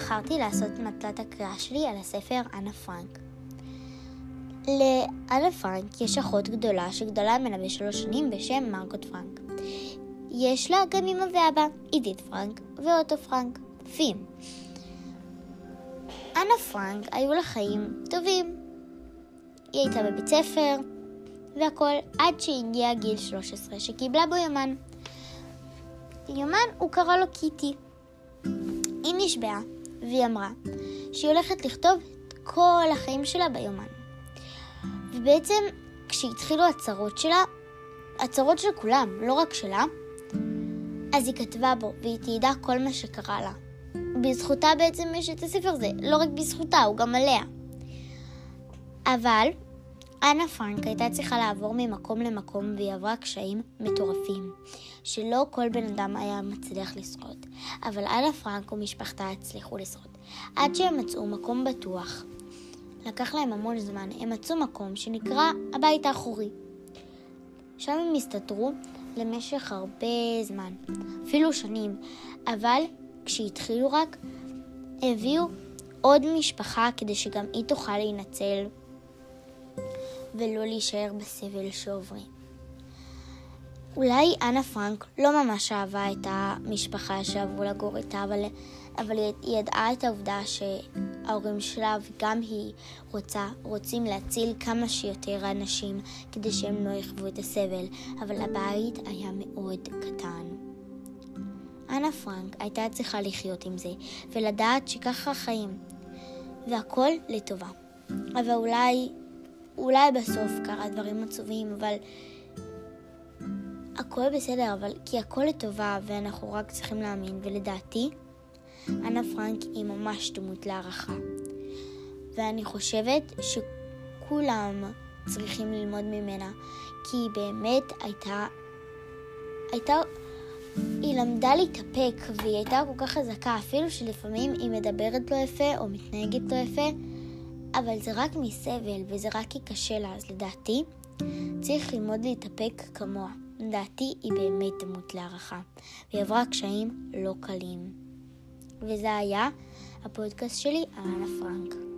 בחרתי לעשות מטלת הקריאה שלי על הספר אנה פרנק. לאנה פרנק יש אחות גדולה שגדולה ממנה בשלוש שנים בשם מרקוט פרנק. יש לה גם אמא ואבא, עידית פרנק ואוטו פרנק, פים. אנה פרנק היו לה חיים טובים. היא הייתה בבית ספר והכל עד שהגיע גיל 13 שקיבלה בו יומן. יומן הוא קרא לו קיטי. היא נשבעה והיא אמרה שהיא הולכת לכתוב את כל החיים שלה ביומן. ובעצם כשהתחילו הצרות שלה, הצרות של כולם, לא רק שלה, אז היא כתבה בו והיא תיעדה כל מה שקרה לה. בזכותה בעצם יש את הספר הזה, לא רק בזכותה, הוא גם עליה. אבל אנה פרנק הייתה צריכה לעבור ממקום למקום והיא עברה קשיים מטורפים, שלא כל בן אדם היה מצליח לשרוד, אבל אנה פרנק ומשפחתה הצליחו לשרוד, עד שהם מצאו מקום בטוח. לקח להם המון זמן, הם מצאו מקום שנקרא הבית האחורי. שם הם הסתתרו למשך הרבה זמן, אפילו שנים, אבל כשהתחילו רק, הביאו עוד משפחה כדי שגם היא תוכל להינצל ולא להישאר בסבל שעוברים. אולי אנה פרנק לא ממש אהבה את המשפחה שעברו לגור איתה, אבל, אבל היא ידעה את העובדה שההורים שלה וגם היא רוצה, רוצים להציל כמה שיותר אנשים כדי שהם לא יחוו את הסבל, אבל הבית היה מאוד קטן. אנה פרנק הייתה צריכה לחיות עם זה, ולדעת שככה החיים, והכל לטובה. אבל אולי אולי בסוף קרה דברים עצובים, אבל הכל בסדר, אבל כי הכל לטובה ואנחנו רק צריכים להאמין, ולדעתי, אנה פרנק היא ממש דמות להערכה. ואני חושבת שכולם צריכים ללמוד ממנה, כי היא באמת הייתה, הייתה, היא למדה להתאפק, והיא הייתה כל כך חזקה, אפילו שלפעמים היא מדברת לא יפה או מתנהגת לא יפה, אבל זה רק מסבל וזה רק כי קשה לה, אז לדעתי צריך ללמוד להתאפק כמוה. לדעתי היא באמת דמות להערכה, והיא עברה קשיים לא קלים. וזה היה הפודקאסט שלי על אנה פרנק.